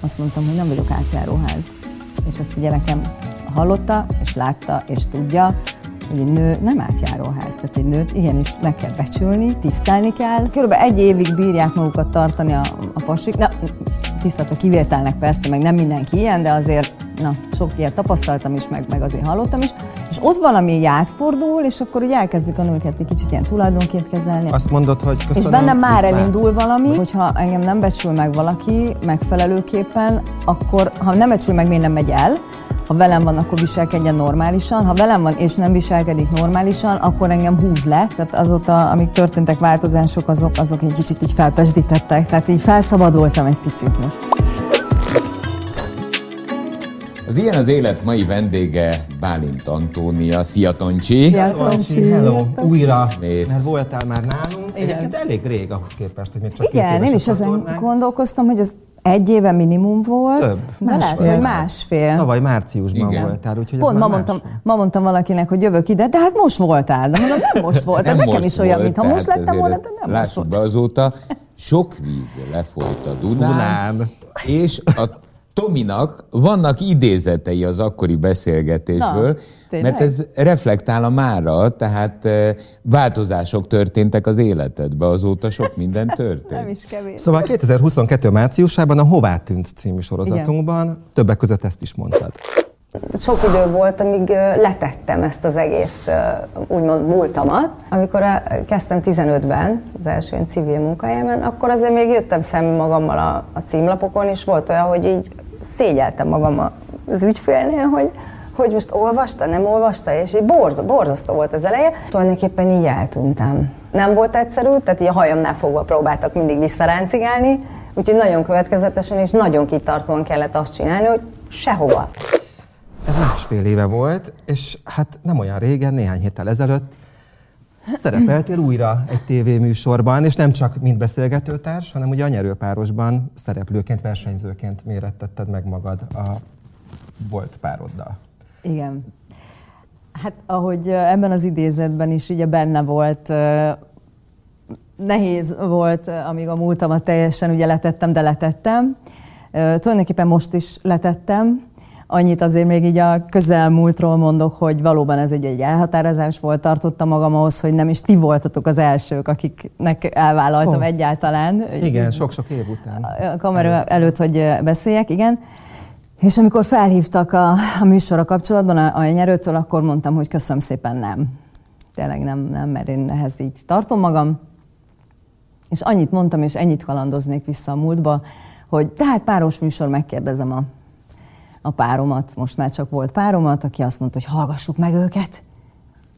azt mondtam, hogy nem vagyok átjáróház. És ezt ugye nekem hallotta, és látta, és tudja, hogy egy nő nem átjáróház, tehát egy nőt igenis meg kell becsülni, tisztelni kell. Körülbelül egy évig bírják magukat tartani a, a pasik. Na, tisztelt a kivételnek persze, meg nem mindenki ilyen, de azért na, sok ilyet tapasztaltam is, meg, meg azért hallottam is, és ott valami átfordul, és akkor ugye elkezdik a nőket egy kicsit ilyen tulajdonként kezelni. Azt mondod, hogy köszönöm, És bennem már viszlát. elindul valami, hogyha engem nem becsül meg valaki megfelelőképpen, akkor ha nem becsül meg, miért nem megy el? Ha velem van, akkor viselkedjen normálisan. Ha velem van és nem viselkedik normálisan, akkor engem húz le. Tehát azóta, amik történtek változások, azok, azok egy kicsit így felpesdítettek. Tehát így felszabadultam egy picit most. Az ilyen az élet mai vendége Bálint Antónia. Szia Toncsi! Sziasztok! Toncsi, hello, újra, mert voltál már nálunk. Egyébként elég rég ahhoz képest, hogy még csak Igen, én is ezen gondolkoztam, hogy az egy éve minimum volt, Több. de lehet, hogy másfél. Tavaly márciusban Igen. voltál, úgyhogy ez Pont már ma mondtam, ma mondtam valakinek, hogy jövök ide, de hát most voltál. De mondom, nem most voltál. Nem Nekem most is olyan, volt, mintha most lettem volna, de nem most volt. be azóta, sok víz lefolyt a Dunán, Dunán. és a Tominak vannak idézetei az akkori beszélgetésből, Na, mert ez reflektál a mára, tehát eh, változások történtek az életedbe, azóta sok minden Nem történt. is kevés. Szóval 2022 márciusában a Hová tűnt című sorozatunkban többek között ezt is mondtad. Sok idő volt, amíg letettem ezt az egész úgymond múltamat. Amikor kezdtem 15-ben, az első civil munkahelyemen, akkor azért még jöttem szembe magammal a, a címlapokon, és volt olyan, hogy így szégyeltem magam az ügyfélnél, hogy hogy most olvasta, nem olvasta, és így borz, borzasztó volt az eleje. Tulajdonképpen így eltűntem. Nem volt egyszerű, tehát így a hajamnál fogva próbáltak mindig visszaráncigálni, úgyhogy nagyon következetesen és nagyon kitartóan kellett azt csinálni, hogy sehova. Ez másfél éve volt, és hát nem olyan régen, néhány héttel ezelőtt szerepeltél újra egy tévéműsorban, és nem csak mint beszélgetőtárs, hanem ugye a nyerőpárosban szereplőként, versenyzőként mérettetted meg magad a volt pároddal. Igen. Hát ahogy ebben az idézetben is ugye benne volt, nehéz volt, amíg a múltamat teljesen ugye letettem, de letettem. Tulajdonképpen most is letettem. Annyit azért még így a közelmúltról mondok, hogy valóban ez egy, egy elhatározás volt, tartottam magam ahhoz, hogy nem is ti voltatok az elsők, akiknek elvállaltam Ó. egyáltalán. Igen, sok-sok év után. a kamera előtt, hogy beszéljek, igen. És amikor felhívtak a, a műsorra kapcsolatban a, a nyerőtől, akkor mondtam, hogy köszönöm szépen nem. Tényleg nem, nem, mert én ehhez így tartom magam. És annyit mondtam, és ennyit kalandoznék vissza a múltba, hogy tehát páros műsor, megkérdezem a, a páromat, most már csak volt páromat, aki azt mondta, hogy hallgassuk meg őket.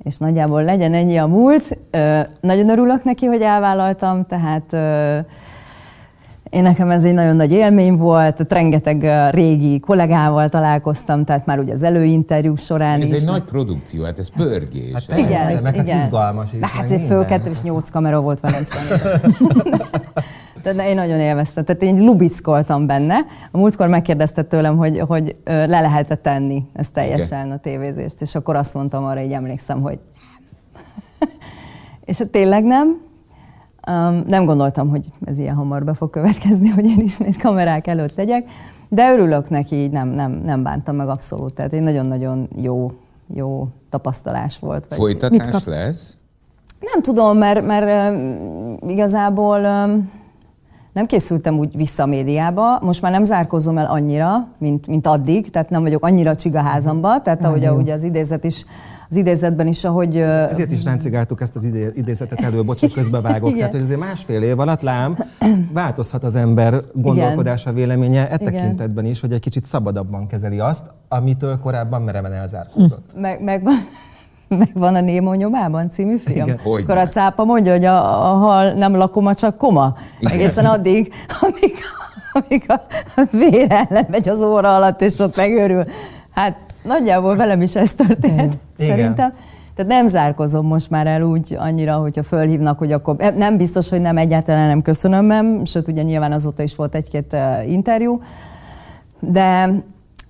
És nagyjából legyen ennyi a múlt. Ö, nagyon örülök neki, hogy elvállaltam, tehát ö, én nekem ez egy nagyon nagy élmény volt, rengeteg régi kollégával találkoztam, tehát már ugye az előinterjú során Ez is. egy meg- nagy produkció, hát ez pörgés. Hát igen, hát igen. izgalmas is, hát azért minden. fölkettem, és nyolc kamera volt velem szemben. Tehát én nagyon élveztem. Tehát én lubickoltam benne. A múltkor megkérdezte tőlem, hogy, hogy le lehet-e tenni ezt teljesen a tévézést, és akkor azt mondtam arra, így emlékszem, hogy és tényleg nem. Um, nem gondoltam, hogy ez ilyen hamar be fog következni, hogy én ismét kamerák előtt legyek, de örülök neki, így nem, nem, nem bántam meg abszolút. Tehát egy nagyon-nagyon jó, jó tapasztalás volt. Vagy mit Folytatás kap- lesz? nem tudom, mert, mert um, igazából um, nem készültem úgy vissza a médiába, most már nem zárkozom el annyira, mint, mint addig, tehát nem vagyok annyira csigaházamba, tehát ahogy, ahogy az idézet is, az idézetben is, ahogy Ezért is ráncigáltuk ezt az idé- idézetet elő, bocsánat, közbevágok. Igen. Tehát, hogy azért másfél év alatt lám, változhat az ember gondolkodása, véleménye e Igen. tekintetben is, hogy egy kicsit szabadabban kezeli azt, amitől korábban mereven elzárkózott. meg, meg, van, meg van a Némo nyomában című film. Igen. Akkor a cápa mondja, hogy a, a hal nem lakoma, csak koma. Egészen addig, amíg, amíg a vére lemegy az óra alatt, és ott megőrül. Hát nagyjából velem is ez történt, Igen. szerintem. Tehát nem zárkozom most már el úgy annyira, hogyha fölhívnak, hogy akkor eh, nem biztos, hogy nem egyáltalán nem köszönöm, sőt ugye nyilván azóta is volt egy-két eh, interjú, de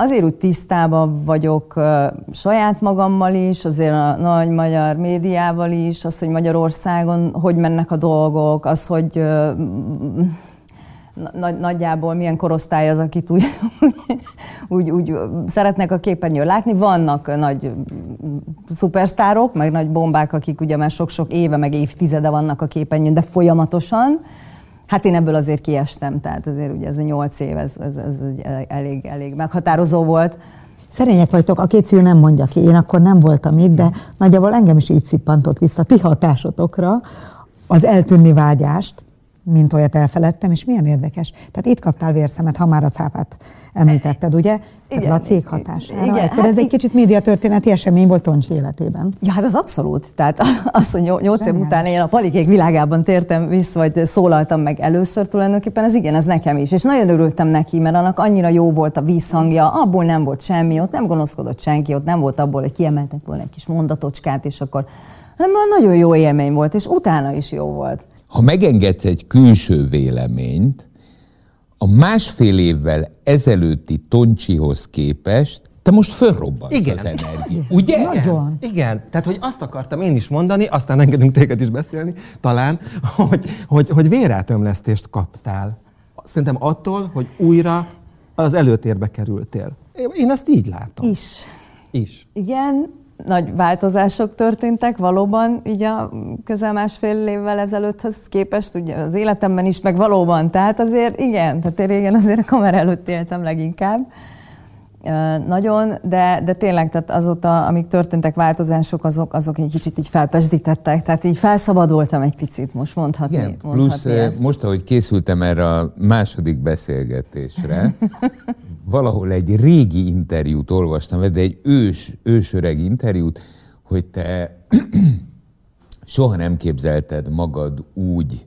azért úgy tisztában vagyok saját magammal is, azért a nagy magyar médiával is, az, hogy Magyarországon hogy mennek a dolgok, az, hogy nagy, nagyjából milyen korosztály az, akit úgy, úgy, úgy szeretnek a képernyőn látni. Vannak nagy szupersztárok, meg nagy bombák, akik ugye már sok-sok éve, meg évtizede vannak a képernyőn, de folyamatosan. Hát én ebből azért kiestem, tehát azért ugye ez a nyolc év, ez, ez, ez elég, elég meghatározó volt. Szerények vagytok, a két fiú nem mondja ki, én akkor nem voltam itt, de nagyjából engem is így szippantott vissza ti hatásotokra az eltűnni vágyást, mint olyat elfeledtem, és milyen érdekes. Tehát itt kaptál vérszemet, ha már a cápát említetted, ugye? Igen. Tehát a cég hatására. Igen. Akkor hát ez egy kicsit médiatörténeti esemény volt Toncsi életében. Ja, hát az abszolút. Tehát az, hogy nyolc év után én a palikék világában tértem vissza, vagy szólaltam meg először tulajdonképpen, ez igen, ez nekem is. És nagyon örültem neki, mert annak annyira jó volt a vízhangja, abból nem volt semmi, ott nem gonoszkodott senki, ott nem volt abból, hogy kiemeltek volna egy kis mondatocskát, és akkor hanem nagyon jó élmény volt, és utána is jó volt. Ha megengedsz egy külső véleményt, a másfél évvel ezelőtti Toncsihoz képest te most fölrobbansz Igen. az energia. Ugye? Nagyon. Igen. Tehát, hogy azt akartam én is mondani, aztán engedünk téged is beszélni, talán, hogy, hogy, hogy vérátömlesztést kaptál. Szerintem attól, hogy újra az előtérbe kerültél. Én ezt így látom. Is. Is. Igen, nagy változások történtek valóban így a közel másfél évvel ezelőtthöz képest, ugye az életemben is, meg valóban. Tehát azért igen, tehát én régen azért a kamera előtt éltem leginkább. Nagyon, de, de tényleg, tehát azóta, amik történtek változások, azok, azok egy kicsit így felpesdítettek, tehát így felszabadultam egy picit, most mondhatni. Igen, mondhatni plusz ezt. most, ahogy készültem erre a második beszélgetésre, valahol egy régi interjút olvastam, de egy ős, ősöreg interjút, hogy te soha nem képzelted magad úgy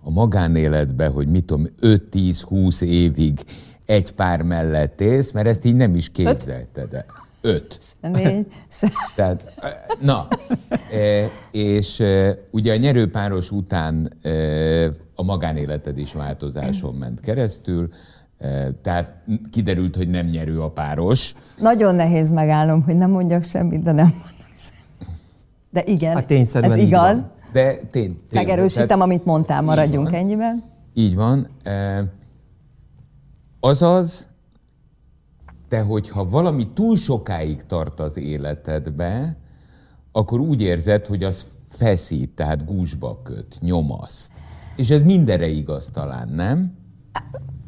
a magánéletbe, hogy mit tudom, 5-10-20 évig egy pár mellett élsz, mert ezt így nem is képzelted el. Öt. Négy. Tehát, na, és ugye a nyerőpáros után a magánéleted is változáson ment keresztül, tehát kiderült, hogy nem nyerő a páros. Nagyon nehéz megállnom, hogy nem mondjak semmit, de nem mondok semmit. De igen, hát ez igaz. Van. De tény, tény, Megerősítem, tehát, amit mondtál, maradjunk így ennyiben. Így van. Azaz, te, hogyha valami túl sokáig tart az életedbe, akkor úgy érzed, hogy az feszít, tehát gúzsba köt, nyomaszt. És ez mindenre igaz talán, nem?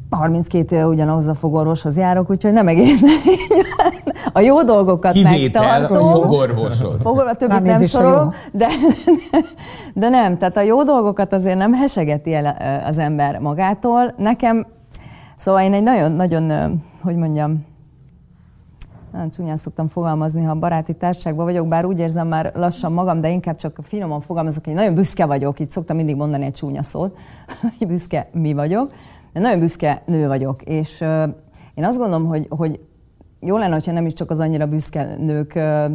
32 éve ugyanahhoz a fogorvoshoz járok, úgyhogy nem egész. A jó dolgokat Kivétel megtartom. a fogorvosod. Fogorvos, többit nem sorolom, de, de nem. Tehát a jó dolgokat azért nem hesegeti el az ember magától. Nekem, szóval én egy nagyon-nagyon, hogy mondjam, nagyon csúnyán szoktam fogalmazni, ha baráti társaságban vagyok, bár úgy érzem már lassan magam, de inkább csak finoman fogalmazok, hogy nagyon büszke vagyok, így szoktam mindig mondani egy csúnya szót, hogy büszke mi vagyok. De nagyon büszke nő vagyok, és én azt gondolom, hogy, hogy jó lenne, hogyha nem is csak az annyira büszke nők uh,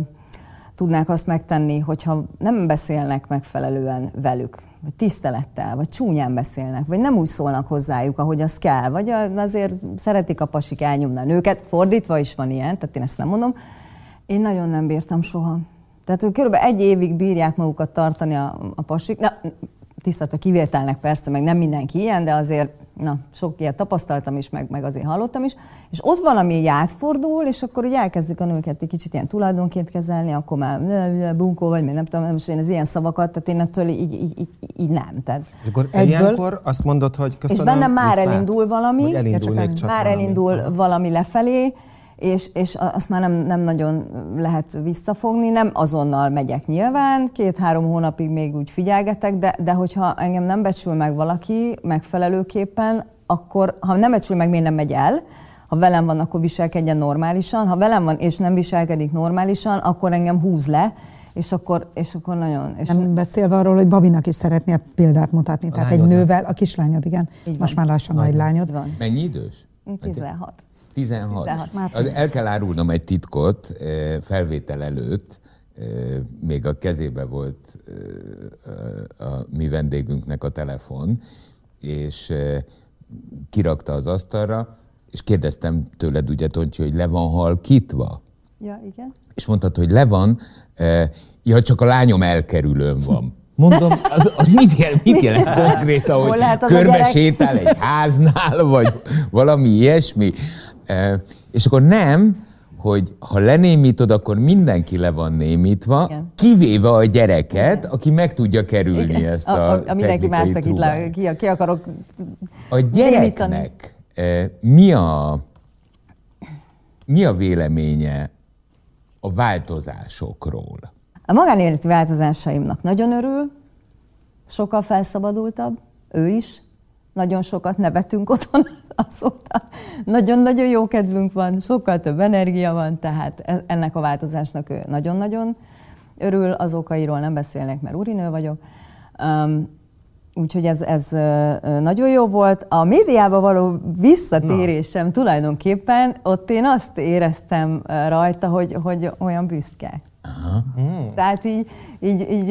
tudnák azt megtenni, hogyha nem beszélnek megfelelően velük, vagy tisztelettel, vagy csúnyán beszélnek, vagy nem úgy szólnak hozzájuk, ahogy az kell, vagy azért szeretik a pasik elnyomni a nőket, fordítva is van ilyen, tehát én ezt nem mondom. Én nagyon nem bírtam soha. Tehát körülbelül egy évig bírják magukat tartani a, a pasik. Na, tisztelt a kivételnek persze, meg nem mindenki ilyen, de azért na, sok ilyet tapasztaltam is, meg, meg azért hallottam is, és ott valami átfordul, és akkor így elkezdik a nőket egy kicsit ilyen tulajdonként kezelni, akkor már bunkó vagy, még nem tudom, most én az ilyen szavakat, tehát én ettől így, így, így, így nem. Tehát és akkor egyből, ilyenkor azt mondod, hogy köszönöm, És bennem már elindul valami, elindul csak már valami. elindul valami lefelé, és, és azt már nem, nem nagyon lehet visszafogni, nem azonnal megyek nyilván, két-három hónapig még úgy figyelgetek, de, de hogyha engem nem becsül meg valaki megfelelőképpen, akkor ha nem becsül meg, miért nem megy el, ha velem van, akkor viselkedjen normálisan, ha velem van és nem viselkedik normálisan, akkor engem húz le, és akkor, és akkor nagyon... És nem beszélve arról, hogy Babinak is szeretnél példát mutatni, a tehát egy nővel, a kislányod, igen, most már lassan nagy lányod. Van. Mennyi idős? 16. 16. 16 El kell árulnom egy titkot eh, felvétel előtt, eh, még a kezébe volt eh, a mi vendégünknek a telefon, és kirakta az asztalra, és kérdeztem tőled, ugye, Toncsi, hogy le van halkítva? Ja, igen. És mondtad, hogy le van, ja, csak a lányom elkerülőn van. Mondom, az, az mit, jelent, mit jelent konkrétan, hogy körbe sétál egy háznál, vagy valami ilyesmi? És akkor nem, hogy ha lenémítod, akkor mindenki le van némítva, Igen. kivéve a gyereket, aki meg tudja kerülni Igen. ezt a, a, a, mindenki le, trúbát. ki, ki akarok A némítani. gyereknek eh, mi a, mi a véleménye a változásokról? A magánéleti változásaimnak nagyon örül, sokkal felszabadultabb, ő is, nagyon sokat nevetünk otthon azóta. Nagyon-nagyon jó kedvünk van, sokkal több energia van, tehát e- ennek a változásnak ő nagyon-nagyon örül, az okairól nem beszélnek, mert urinő vagyok. Um, Úgyhogy ez, ez nagyon jó volt. A médiába való visszatérésem Na. tulajdonképpen, ott én azt éreztem rajta, hogy, hogy olyan büszke. Aha. Tehát így, így, így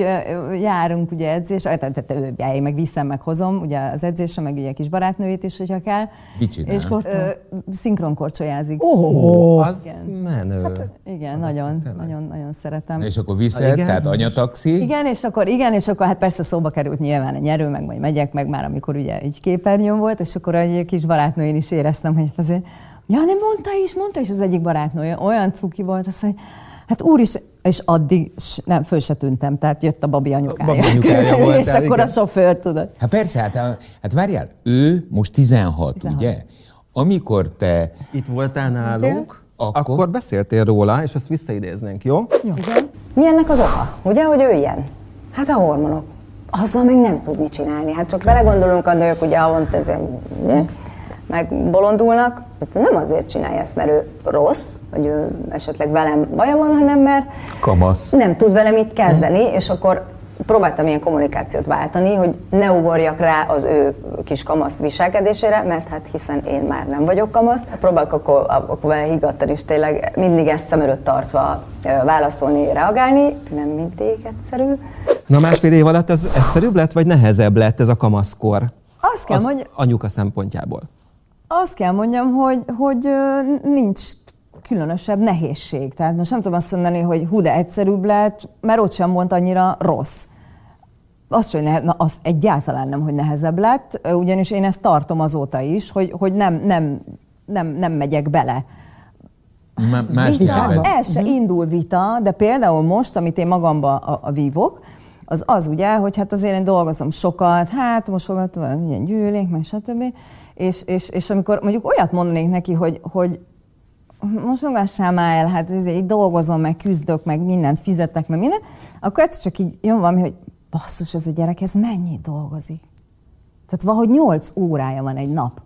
járunk ugye edzés, tehát, tehát ő, én meg viszem, meg hozom, ugye az edzésre, meg ugye a kis barátnőjét is, hogyha kell. És ö, szinkronkorcsolyázik. Ó, az Igen. menő. Igen, nagyon, nagyon, nagyon szeretem. És akkor viszed, Igen? tehát anyataxi? Igen, és akkor igen, és akkor hát persze szóba került nyilván a nyerő, meg majd megyek, meg már amikor ugye így képernyőn volt, és akkor egy kis barátnőn is éreztem, hogy hát azért, ja nem mondta is, mondta is az egyik barátnő, olyan cuki volt, azt mondja, hát úr is, és addig nem, föl se tűntem, tehát jött a babi anyukája. Babi anyukája volt, és akkor igen. a sofőr, tudod. Hát persze, hát, a- hát várjál, ő most 16, 16. ugye? Amikor te Itt voltál nálunk, Akkor? akkor, beszéltél róla, és azt visszaidéznénk, jó? Igen. Mi ennek az oka? Ugye, hogy ő ilyen? Hát a hormonok. Azzal meg nem tud mit csinálni. Hát csak belegondolunk, a nők ugye havonta ez- ugye, meg bolondulnak, tehát nem azért csinálja ezt, mert ő rossz, vagy ő esetleg velem baja van, hanem mert Kamasz. nem tud vele mit kezdeni, és akkor próbáltam ilyen kommunikációt váltani, hogy ne ugorjak rá az ő kis kamasz viselkedésére, mert hát hiszen én már nem vagyok kamasz. Próbálok akkor, akkor vele higgadtan is tényleg mindig ezt szem előtt tartva válaszolni, reagálni, nem mindig egyszerű. Na másfél év alatt ez egyszerűbb lett, vagy nehezebb lett ez a kamaszkor? Azt kell, Az hogy anyuka szempontjából. Azt kell mondjam, hogy, hogy nincs különösebb nehézség. Tehát most nem tudom azt mondani, hogy hú, de egyszerűbb lett, mert ott sem volt annyira rossz. Azt, hogy nehe, na, az egyáltalán nem, hogy nehezebb lett, ugyanis én ezt tartom azóta is, hogy, hogy nem, nem, nem, nem megyek bele. Más Vita, el se indul vita, de például most, amit én magamba a, a vívok, az az ugye, hogy hát azért én dolgozom sokat, hát most fogadtam, ilyen gyűlék, meg stb. És, és, és amikor mondjuk olyat mondanék neki, hogy, hogy most fogassál már el, hát azért itt dolgozom, meg küzdök, meg mindent fizetek, meg minden, akkor egyszer csak így jön valami, hogy basszus, ez a gyerek, ez mennyit dolgozik? Tehát valahogy 8 órája van egy nap,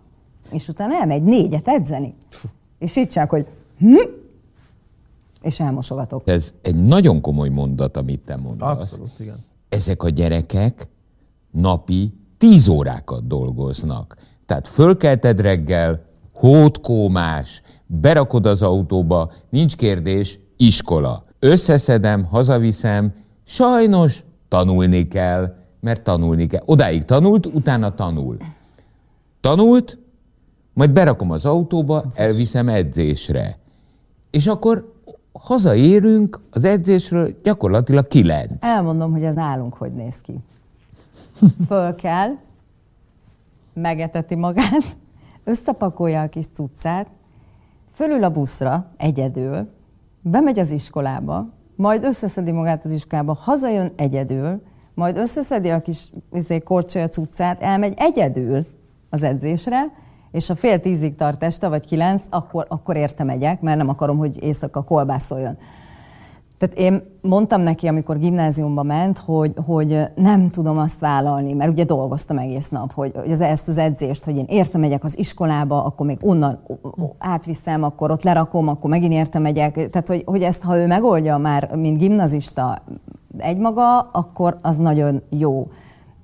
és utána elmegy négyet edzeni. És így csak, hogy hm? és elmosogatok. Ez egy nagyon komoly mondat, amit te mondasz. Abszolút, igen. Ezek a gyerekek napi 10 órákat dolgoznak. Tehát fölkelted reggel, hótkómás, berakod az autóba, nincs kérdés, iskola. Összeszedem, hazaviszem, sajnos tanulni kell, mert tanulni kell. Odáig tanult, utána tanul. Tanult, majd berakom az autóba, elviszem edzésre. És akkor hazaérünk az edzésről gyakorlatilag kilenc. Elmondom, hogy ez nálunk hogy néz ki. Föl kell, megeteti magát, összepakolja a kis cuccát, fölül a buszra egyedül, bemegy az iskolába, majd összeszedi magát az iskolába, hazajön egyedül, majd összeszedi a kis izé, korcsolya cuccát, elmegy egyedül az edzésre, és ha fél tízig tart este, vagy kilenc, akkor, akkor érte megyek, mert nem akarom, hogy éjszaka kolbászoljon. Tehát én mondtam neki, amikor gimnáziumba ment, hogy, hogy nem tudom azt vállalni, mert ugye dolgoztam egész nap, hogy, hogy az, ezt az edzést, hogy én érte megyek az iskolába, akkor még onnan átviszem, akkor ott lerakom, akkor megint érte megyek. Tehát, hogy, hogy ezt, ha ő megoldja már, mint gimnazista egymaga, akkor az nagyon jó.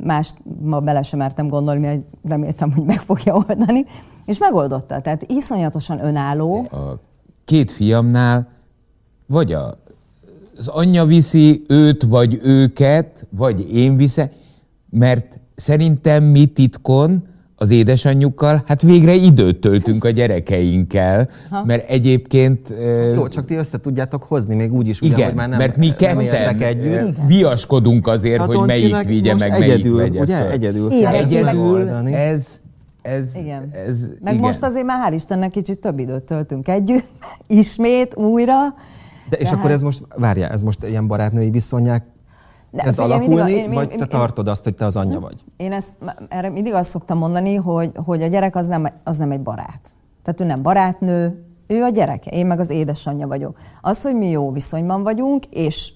Mást ma bele sem mertem gondolni, mert reméltem, hogy meg fogja oldani. És megoldotta. Tehát iszonyatosan önálló. a két fiamnál vagy a, az anyja viszi őt, vagy őket, vagy én viszem, mert szerintem mi titkon az édesanyjukkal, hát végre időt töltünk a gyerekeinkkel, mert egyébként... ö, Jó, csak ti össze tudjátok hozni, még úgy is, ugye, igen, hogy már nem, mert mi ketten együtt. viaskodunk azért, A hogy melyik vigye meg, egyedül, melyik vegye ugye? föl. Egyedül Igen, Egyedül ez, ez, Igen. ez Meg igen. most azért már hál' Istennek kicsit több időt töltünk együtt, ismét, újra. De és Tehát- akkor ez most, várjál, ez most ilyen barátnői viszonyák De kezd figyelj, mindig alakulni, én- vagy én- te én- tartod azt, hogy te az anyja vagy? Én ezt erre mindig azt szoktam mondani, hogy, hogy a gyerek az nem, az nem egy barát. Tehát ő nem barátnő, ő a gyereke, én meg az édesanyja vagyok. Az, hogy mi jó viszonyban vagyunk, és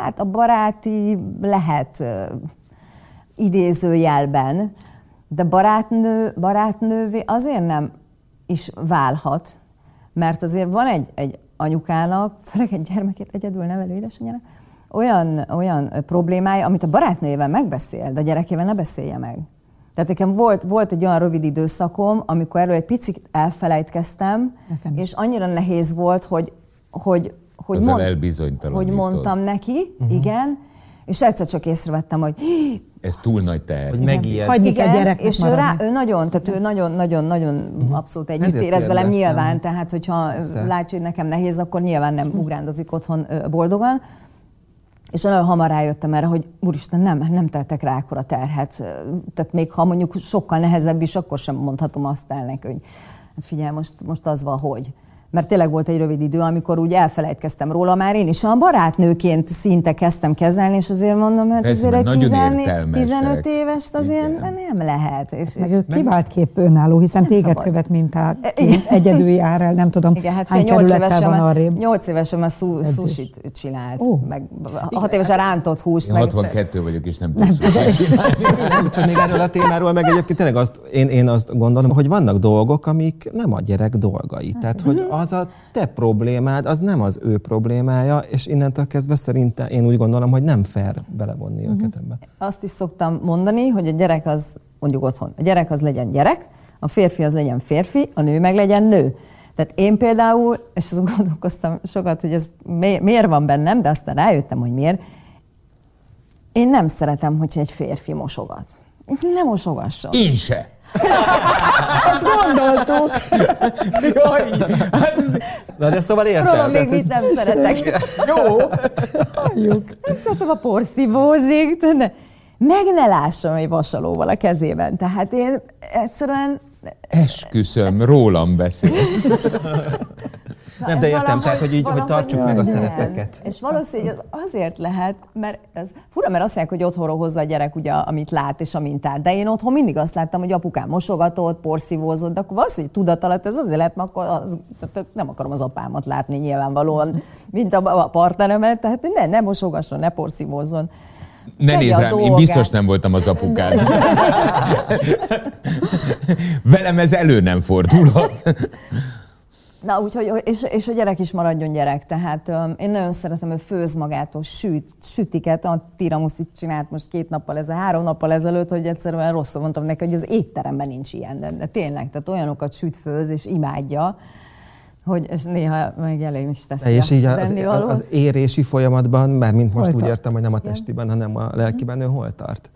hát a baráti lehet ö, idézőjelben, de barátnő, barátnővé azért nem is válhat, mert azért van egy, egy anyukának, főleg egy gyermekét egyedül nevelő édesanyjának, olyan, olyan problémája, amit a barátnőjével megbeszél, de a gyerekével ne beszélje meg. Tehát nekem volt, volt egy olyan rövid időszakom, amikor erről egy picit elfelejtkeztem, Nekem és annyira nehéz volt, hogy, hogy, hogy, Azzal hogy mondtam neki, uh-huh. igen, és egyszer csak észrevettem, hogy Ez túl nagy teher. Hogy megijed. Hagyni kell igen, gyereknek és ő, rá, maradni. ő nagyon, tehát ő nagyon, nagyon, nagyon uh-huh. abszolút együtt Ezért érez velem nyilván, tehát hogyha Persze. látja, hogy nekem nehéz, akkor nyilván nem ugrándozik otthon boldogan. És nagyon hamar rájöttem erre, hogy úristen, nem, nem tettek rá akkora terhet. Ö, Tehát még ha mondjuk sokkal nehezebb is, akkor sem mondhatom azt el neki, hogy hát figyelj, most, most az van, hogy. Mert tényleg volt egy rövid idő, amikor úgy elfelejtkeztem róla, már én is a barátnőként szinte kezdtem kezelni, és azért mondom, hát Persze, azért egy nagyon 14 értelmesek. 15 éves azért Igen. nem lehet. És, Meg és ő kivált kép önálló, hiszen téged szabad. követ mintát, Igen. egyedül jár el, nem tudom igen, hát hány 8 kerülettel évesen, van arrébb. 8 évesen már szú, sushit csinált, Ó. meg 6 évesen rántott húst. Én meg, 62 vagyok, és nem tudom csinálni. Nem, csak még erről a témáról, meg egyébként tényleg azt, én, én azt gondolom, hogy vannak dolgok, amik nem a gyerek dolgai. Tehát, hogy az a te problémád, az nem az ő problémája, és innentől kezdve szerintem én úgy gondolom, hogy nem fair belevonni őket ebbe. Azt is szoktam mondani, hogy a gyerek az, mondjuk otthon, a gyerek az legyen gyerek, a férfi az legyen férfi, a nő meg legyen nő. Tehát én például, és azon gondolkoztam sokat, hogy ez mi- miért van bennem, de aztán rájöttem, hogy miért. Én nem szeretem, hogyha egy férfi mosogat. Nem mosogasson. Én se. Gondoltuk. Jaj, hát, Na de szóval érted? Próbálom még mit nem szeretek. jó. Halljuk. Nem szeretem a porszívózik, de meg ne lássam egy vasalóval a kezében. Tehát én egyszerűen... Esküszöm, rólam beszélsz. Nem, de értem, tehát, hogy így- hogy valahogy tartsuk meg a szerepeket. És valószínűleg az azért lehet, mert ez fura, mert azt mondják, hogy otthonról hozza a gyerek, ugye, amit lát és a mintát. De én otthon mindig azt láttam, hogy apukám mosogatott, porszívózott, de akkor valószínűleg tudat alatt ez azért lehet, mert akkor az, tehát nem akarom az apámat látni nyilvánvalóan, mint a, a partneremet, tehát ne, ne mosogasson, ne porszívózzon. Ne nézz rám, én biztos nem voltam az apukád. Velem ez elő nem fordulhat. Na, úgyhogy, és, és a gyerek is maradjon gyerek, tehát um, én nagyon szeretem, hogy főz magától, süt, sütiket, a tiramisu csinált most két nappal ezelőtt, három nappal ezelőtt, hogy egyszerűen rosszul mondtam neki, hogy az étteremben nincs ilyen, de, de tényleg, tehát olyanokat süt, főz és imádja, hogy és néha meg elég is teszi És így az az, az érési folyamatban, mert mint most Hol úgy tart? értem, hogy nem a testiben, hanem a lelkiben, ő hol tart?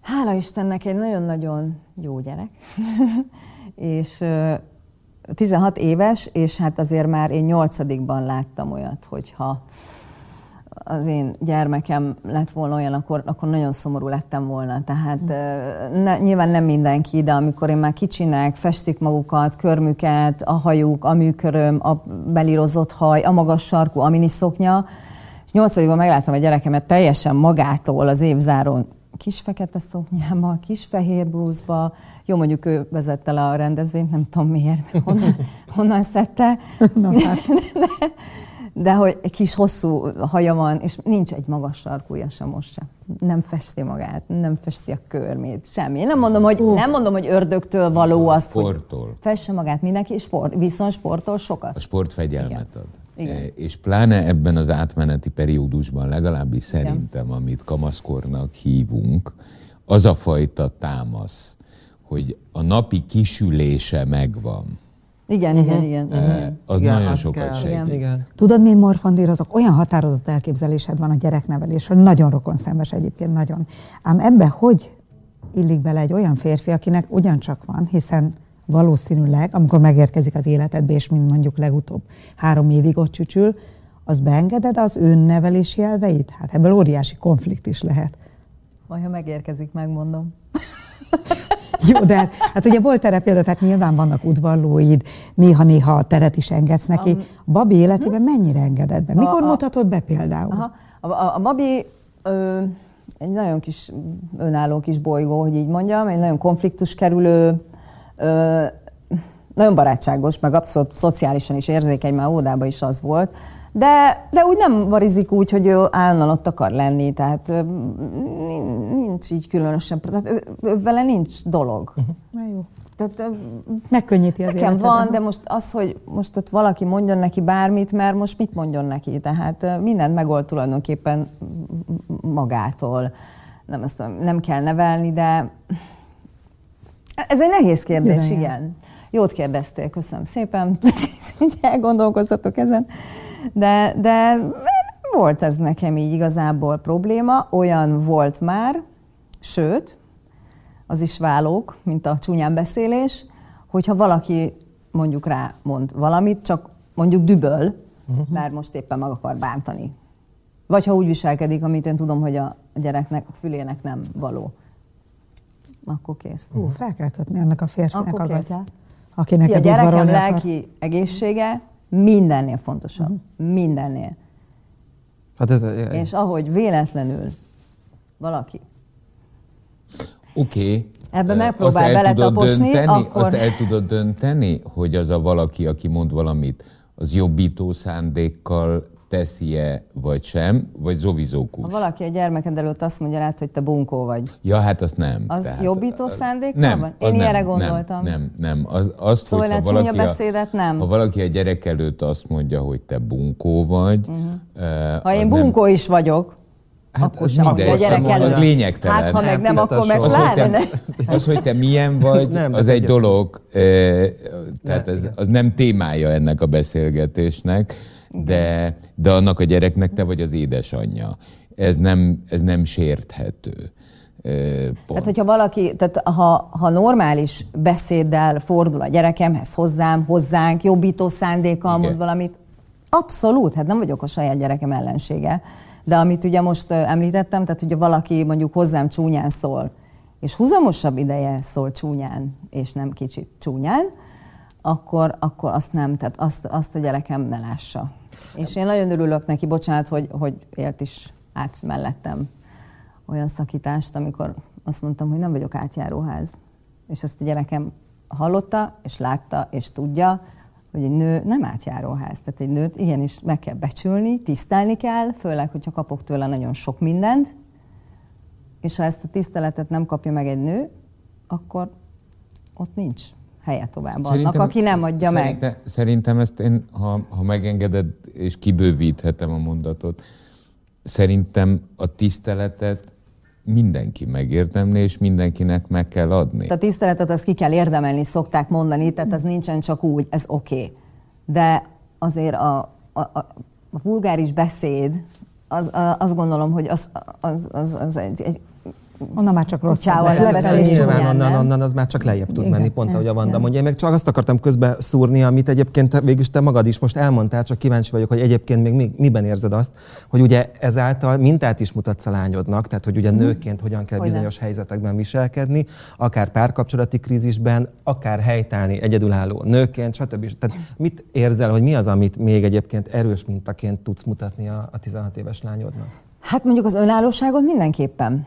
Hála Istennek egy nagyon-nagyon jó gyerek, és 16 éves, és hát azért már én nyolcadikban láttam olyat, hogyha az én gyermekem lett volna olyan, akkor, akkor nagyon szomorú lettem volna. Tehát ö, ne, nyilván nem mindenki, de amikor én már kicsinek, festik magukat, körmüket, a hajuk, a műköröm, a belírozott haj, a magas sarkú, a miniszoknya, és nyolcadikban megláttam a gyerekemet teljesen magától az évzáron kis fekete szoknyába, kis fehér blúzba. Jó, mondjuk ő vezette le a rendezvényt, nem tudom miért, honnan, honnan szedte. Na hát. De, de hogy egy kis hosszú haja van, és nincs egy magas sarkúja sem most sem. Nem festi magát, nem festi a körmét, semmi. Én nem mondom, hogy, nem mondom, hogy ördögtől való azt, hogy Sportol. fesse magát mindenki, sport, viszont sportol sokat. A sport fegyelmet Igen. ad. Igen. E, És pláne ebben az átmeneti periódusban, legalábbis szerintem, amit kamaszkornak hívunk, az a fajta támasz, hogy a napi kisülése megvan, Igen, igen, igen. igen. e, az Igen, nagyon az sokat kell. segít. Igen. Tudod, mi morfondírozok? Olyan határozott elképzelésed van a gyereknevelésről, nagyon rokon szembes egyébként, nagyon. Ám ebbe hogy illik bele egy olyan férfi, akinek ugyancsak van, hiszen valószínűleg, amikor megérkezik az életedbe, és mint mondjuk legutóbb három évig ott csücsül, az beengeded az önnevelési elveit? Hát ebből óriási konfliktus lehet. Majd, ha megérkezik, megmondom. Jó, de hát ugye volt erre példa, tehát nyilván vannak udvarlóid, néha-néha teret is engedsz neki. A Babi életében mennyire engedett be? Mikor a, a, mutatod be például? Aha, a, a, a Babi ö, egy nagyon kis önálló kis bolygó, hogy így mondjam, egy nagyon konfliktus kerülő, nagyon barátságos, meg abszolút szociálisan is érzékeny, mert ódában is az volt, de, de úgy nem varizik úgy, hogy ő állandóan ott akar lenni, tehát nincs így különösen, tehát ő, ő, vele nincs dolog. Uh-huh. Na jó. Tehát, Megkönnyíti az Nekem van, de most az, hogy most ott valaki mondjon neki bármit, mert most mit mondjon neki? Tehát mindent megold tulajdonképpen magától. Nem, ezt nem kell nevelni, de ez egy nehéz kérdés, Jön igen. Jót kérdeztél, köszönöm szépen, elgondolkozzatok ezen. De, de volt ez nekem így igazából probléma, olyan volt már, sőt, az is válók, mint a csúnyán beszélés, hogyha valaki mondjuk rá mond valamit, csak mondjuk düböl, uh-huh. mert most éppen meg akar bántani. Vagy ha úgy viselkedik, amit én tudom, hogy a gyereknek, a fülének nem való. Akkor kész. Hú, fel kell kötni ennek a férfinek a gatyát, akinek a gyerekem lelki akar. egészsége mindennél fontosabb. Uh-huh. Mindennél. Hát ez, És ahogy véletlenül valaki Oké. Okay. Ebben megpróbál beletaposni, dönteni, akkor... Azt el tudod dönteni, hogy az a valaki, aki mond valamit, az jobbító szándékkal teszi-e, vagy sem, vagy zovizókus? Ha valaki a gyermeked előtt azt mondja rá, hogy te bunkó vagy. Ja, hát azt nem. Az tehát, jobbító szándékkal nem, van? Én ilyenre gondoltam. Nem, nem, nem. Az, azt, szóval a valaki beszédet nem. Ha valaki a gyerek előtt azt mondja, hogy te bunkó vagy. Uh-huh. Uh, ha én bunkó nem, is vagyok, Hát akkor sem mindegy, a gyerek előtt. Az lényegtelen. Hát, ha meg nem, akkor meg az, hogy te, az, hogy te milyen vagy, nem, az egy dolog, eh, tehát ez, az nem témája ennek a beszélgetésnek, de, de annak a gyereknek te vagy az édesanyja. Ez nem, ez nem sérthető. Pont. Tehát, hogyha valaki, tehát ha, ha normális beszéddel fordul a gyerekemhez, hozzám, hozzánk, jobbító szándékkal mond valamit, abszolút, hát nem vagyok a saját gyerekem ellensége. De amit ugye most említettem, tehát ugye valaki mondjuk hozzám csúnyán szól, és húzamosabb ideje szól csúnyán, és nem kicsit csúnyán, akkor, akkor azt nem, tehát azt, azt a gyerekem ne lássa. És én nagyon örülök neki, bocsánat, hogy, hogy élt is át mellettem olyan szakítást, amikor azt mondtam, hogy nem vagyok átjáróház. És azt a gyerekem hallotta, és látta, és tudja, hogy egy nő nem átjáróház. Tehát egy nőt igenis meg kell becsülni, tisztelni kell, főleg, hogyha kapok tőle nagyon sok mindent, és ha ezt a tiszteletet nem kapja meg egy nő, akkor ott nincs helye tovább annak, aki nem adja szerinte, meg. Szerintem ezt én, ha, ha megengeded, és kibővíthetem a mondatot, szerintem a tiszteletet mindenki megérdemli, és mindenkinek meg kell adni. A tiszteletet azt ki kell érdemelni, szokták mondani, tehát az nincsen csak úgy, ez oké. Okay. De azért a, a, a, a vulgáris beszéd, az, a, azt gondolom, hogy az, az, az, az egy, egy Onnan már csak rossz. Nyilván onnan, onnan az már csak lejjebb tud menni, pont ahogy a Vanda mondja. Én meg csak azt akartam közbe szúrni, amit egyébként végülis te magad is most elmondtál, csak kíváncsi vagyok, hogy egyébként még mi, miben érzed azt, hogy ugye ezáltal mintát is mutatsz a lányodnak, tehát hogy ugye mm. nőként hogyan kell bizonyos helyzetekben viselkedni, akár párkapcsolati krízisben, akár helytállni egyedülálló nőként, stb. Tehát mit érzel, hogy mi az, amit még egyébként erős mintaként tudsz mutatni a, a 16 éves lányodnak? Hát mondjuk az önállóságot mindenképpen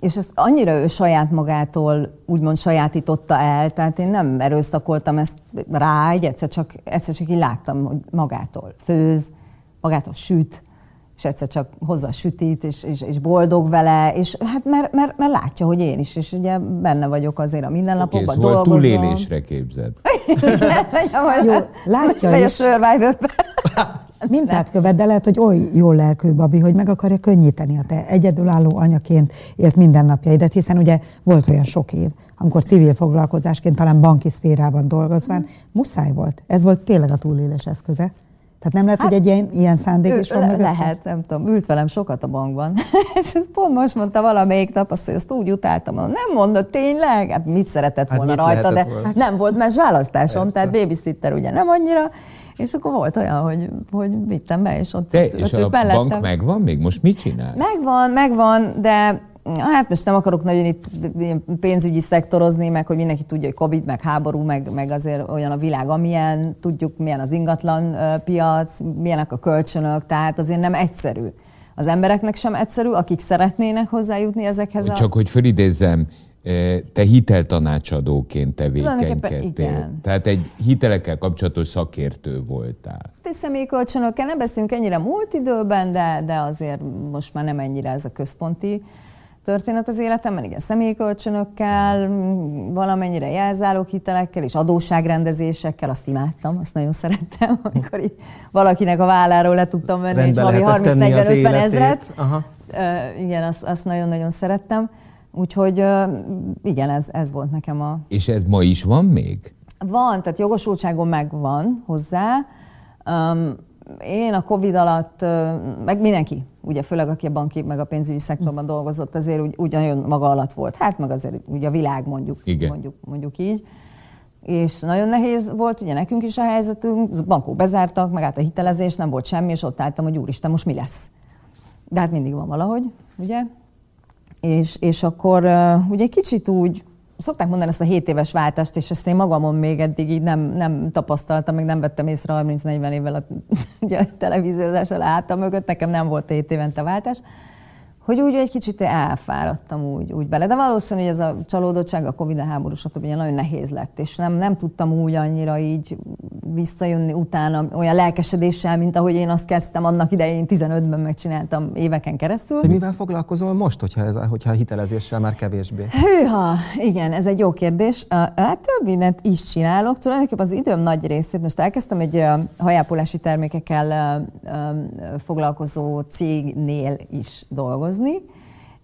és ezt annyira ő saját magától úgymond sajátította el, tehát én nem erőszakoltam ezt rá, egy egyszer csak, egyszer csak így láttam, hogy magától főz, magától süt, és egyszer csak hozza a sütit, és, és, és boldog vele, és hát mert, mert, mert látja, hogy én is, és ugye benne vagyok azért a mindennapokban, okay, szóval dolgozom. túlélésre képzed. Jó, látja is. a survivor Mintát követ, de lehet, hogy oly jó lelkű Babi, hogy meg akarja könnyíteni a te egyedülálló anyaként élt mindennapjaidat, hiszen ugye volt olyan sok év, amikor civil foglalkozásként, talán banki szférában dolgozván, muszáj volt. Ez volt tényleg a túlélés eszköze. Tehát nem lehet, hát, hogy egy ilyen, ilyen szándék ő, is van mögötte? Lehet, nem tudom, ült velem sokat a bankban. és ezt pont most mondta valamelyik nap, azt, hogy azt úgy utáltam, mondom, nem mondott tényleg? Hát mit szeretett Hát volna mit rajta, de volna? nem volt más választásom, Persze. tehát babysitter ugye nem annyira, és akkor volt olyan, hogy, hogy vittem be, és ott, Te, ott, és ott a mellettem. bank megvan még? Most mit csinál? Megvan, megvan, de hát most nem akarok nagyon itt pénzügyi szektorozni, meg hogy mindenki tudja, hogy Covid, meg háború, meg, meg azért olyan a világ, amilyen, tudjuk, milyen az ingatlan piac, milyenek a kölcsönök, tehát azért nem egyszerű. Az embereknek sem egyszerű, akik szeretnének hozzájutni ezekhez a... Csak hogy fölidézzem, te hiteltanácsadóként tevékenykedtél. igen. Tehát egy hitelekkel kapcsolatos szakértő voltál. Egy személyi kölcsönökkel nem beszélünk ennyire múlt időben, de, de azért most már nem ennyire ez a központi történet az életemben, igen, személyi kölcsönökkel, valamennyire jelzálók hitelekkel és adósságrendezésekkel, azt imádtam, azt nagyon szerettem, amikor így valakinek a válláról le tudtam venni, Rendbe tenni az 30-40-50 életét. ezret. Aha. Ö, igen, azt, azt nagyon-nagyon szerettem. Úgyhogy igen, ez, ez volt nekem a, És ez ma is van még? van, tehát jogosultságom megvan hozzá. Um, én a Covid alatt, meg mindenki, ugye főleg aki a banki, meg a pénzügyi szektorban dolgozott, azért úgy, úgy nagyon maga alatt volt. Hát meg azért ugye a világ mondjuk, Igen. mondjuk, mondjuk így. És nagyon nehéz volt ugye nekünk is a helyzetünk, bankok bezártak, meg át a hitelezés, nem volt semmi, és ott álltam, hogy úristen, most mi lesz? De hát mindig van valahogy, ugye? És, és akkor ugye kicsit úgy, szokták mondani ezt a 7 éves váltást, és ezt én magamon még eddig így nem, nem tapasztaltam, meg nem vettem észre 30-40 évvel a, ugye, a televíziózás alá hátam mögött, nekem nem volt 7 évente váltás, hogy úgy egy kicsit elfáradtam úgy, úgy bele. De valószínű, hogy ez a csalódottság, a Covid, a háború, stb. nagyon nehéz lett, és nem, nem tudtam úgy annyira így visszajönni utána olyan lelkesedéssel, mint ahogy én azt kezdtem annak idején 15-ben megcsináltam éveken keresztül. De mivel foglalkozol most, hogyha, ez, hogyha a hitelezéssel már kevésbé? Hűha, igen, ez egy jó kérdés. Hát több mindent is csinálok. Tulajdonképpen az időm nagy részét most elkezdtem egy hajápolási termékekkel foglalkozó cégnél is dolgozni,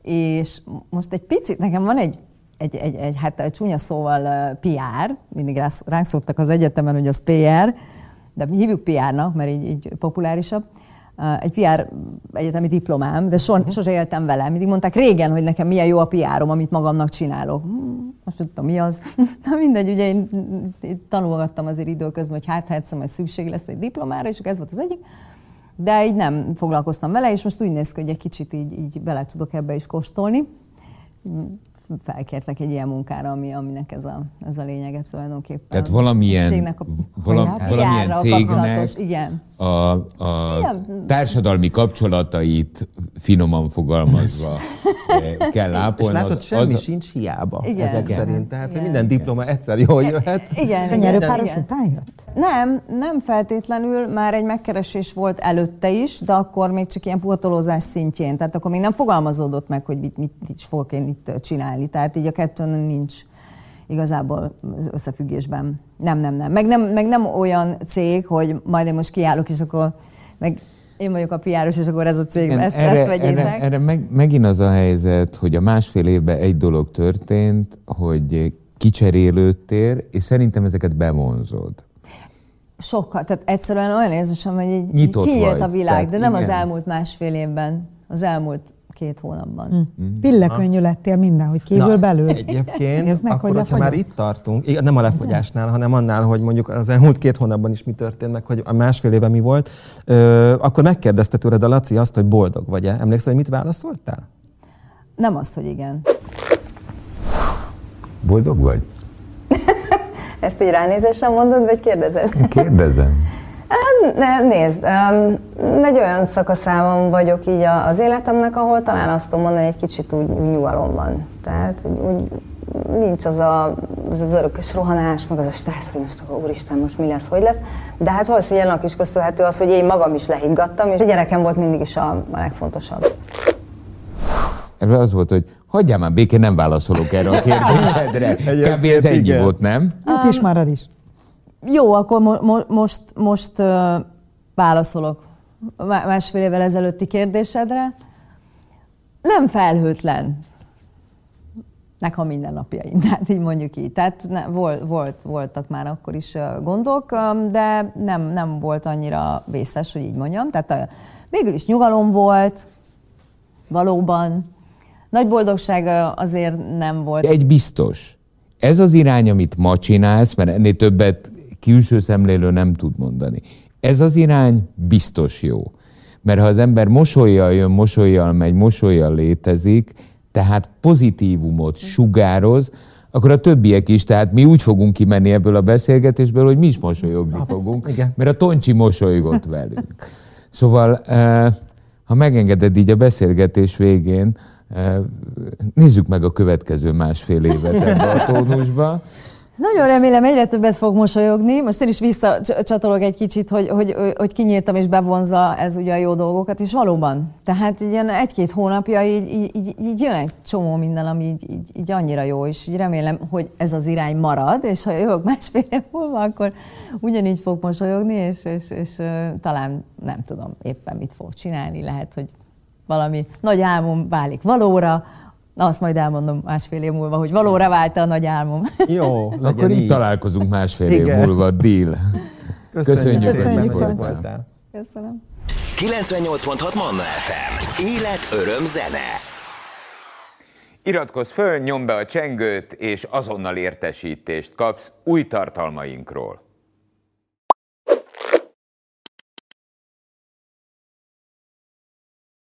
és most egy picit, nekem van egy egy, egy, egy hát egy csúnya szóval PR, mindig rá, ránk szoktak az egyetemen, hogy az PR, de mi hívjuk PR-nak, mert így, így populárisabb. Egy PR egyetemi diplomám, de so, sose éltem vele. Mindig mondták régen, hogy nekem milyen jó a PR-om, amit magamnak csinálok. Hmm, Most tudom, mi az. Na mindegy, ugye én tanulgattam azért időközben, hogy hát, ha egyszer majd szükség lesz egy diplomára, és ez volt az egyik. De így nem foglalkoztam vele, és most úgy néz ki, hogy egy kicsit így, így bele tudok ebbe is kóstolni felkértek egy ilyen munkára, ami, aminek ez a, ez a lényeget tulajdonképpen. Tehát valamilyen, A cégnek a valam, PR-ral valamilyen cégnek kapcsolatos, igen. a, a Igen. társadalmi kapcsolatait finoman fogalmazva eh, kell És ápolnod. látod, semmi a- sincs hiába Igen. ezek Igen. szerint. Tehát, Igen. minden diploma egyszer jól jöhet. Igen, igen, nyerőpáros igen. után jött? Nem, nem feltétlenül, már egy megkeresés volt előtte is, de akkor még csak ilyen puhatolózás szintjén. Tehát akkor még nem fogalmazódott meg, hogy mit, mit is fogok én itt csinálni. Tehát így a kettőn nincs igazából összefüggésben. Nem, nem, nem. Meg nem, meg nem olyan cég, hogy majd én most kiállok, és akkor meg én vagyok a piáros, és akkor ez a cég, Igen, ezt, ezt vegyétek. Erre, erre meg, megint az a helyzet, hogy a másfél évben egy dolog történt, hogy kicserélődtél, és szerintem ezeket bevonzod. Sokkal, tehát egyszerűen olyan érzésem, hogy így, így Nyitott kinyílt vagy, a világ, tehát de nem az igen. elmúlt másfél évben, az elmúlt két hónapban. Mm. Pillekönnyű lettél mindenhogy kívül belül. Egyébként, Nézd meg, akkor, hogy hogyha már itt tartunk, nem a lefogyásnál, hanem annál, hogy mondjuk az elmúlt két hónapban is mi történt, meg hogy a másfél éve mi volt, ö, akkor megkérdezte tőled a Laci azt, hogy boldog vagy-e. Emlékszel, hogy mit válaszoltál? Nem azt, hogy igen. Boldog vagy? Ezt így ránézéssel mondod, vagy kérdezed? Kérdezem. Hát, ne, nézd, um, egy olyan szakaszában vagyok így az életemnek, ahol talán azt tudom mondani, egy kicsit úgy, úgy nyugalom van. Tehát úgy, nincs az, a, az az örökös rohanás, meg az a stressz, hogy most akkor úristen, most mi lesz, hogy lesz. De hát valószínűleg annak is köszönhető az, hogy én magam is lehiggadtam, és a gyerekem volt mindig is a, a legfontosabb. Erre az volt, hogy hagyjál már békén, nem válaszolok erre a kérdésedre. Kb. ez ennyi igen. volt, nem? Jut is marad is. Jó, akkor mo- mo- most, most uh, válaszolok a má- másfél évvel ezelőtti kérdésedre. Nem felhőtlen. nek a mindennapjaim, tehát így mondjuk így. Tehát ne, volt, volt, voltak már akkor is gondok, de nem, nem volt annyira vészes, hogy így mondjam. Tehát végül is nyugalom volt, valóban. Nagy boldogság azért nem volt. Egy biztos. Ez az irány, amit ma csinálsz, mert ennél többet külső szemlélő nem tud mondani. Ez az irány biztos jó. Mert ha az ember mosolyjal jön, mosolyjal megy, mosolyjal létezik, tehát pozitívumot sugároz, akkor a többiek is, tehát mi úgy fogunk kimenni ebből a beszélgetésből, hogy mi is mosolyogni fogunk, Igen. mert a Toncsi mosolygott velünk. Szóval, eh, ha megengeded így a beszélgetés végén, nézzük meg a következő másfél évet ebbe a tónusba. Nagyon remélem, egyre többet fog mosolyogni. Most én is visszacsatolok egy kicsit, hogy, hogy, hogy kinyíltam és bevonza ez ugye a jó dolgokat, és valóban. Tehát ilyen egy-két hónapja így, így, így, jön egy csomó minden, ami így, így, így annyira jó, és így remélem, hogy ez az irány marad, és ha jövök másfél év múlva, akkor ugyanígy fog mosolyogni, és, és, és talán nem tudom éppen mit fog csinálni, lehet, hogy valami nagy álmom válik valóra, Na, azt majd elmondom másfél év múlva, hogy valóra vált a nagy álmom. Jó, akkor így találkozunk másfél év Igen. múlva, deal. Köszönjük, Köszönjük, Köszönjük hogy voltál. Köszönöm. 98.6 Manna FM. Élet, öröm, zene. Iratkozz föl, nyomd be a csengőt, és azonnal értesítést kapsz új tartalmainkról.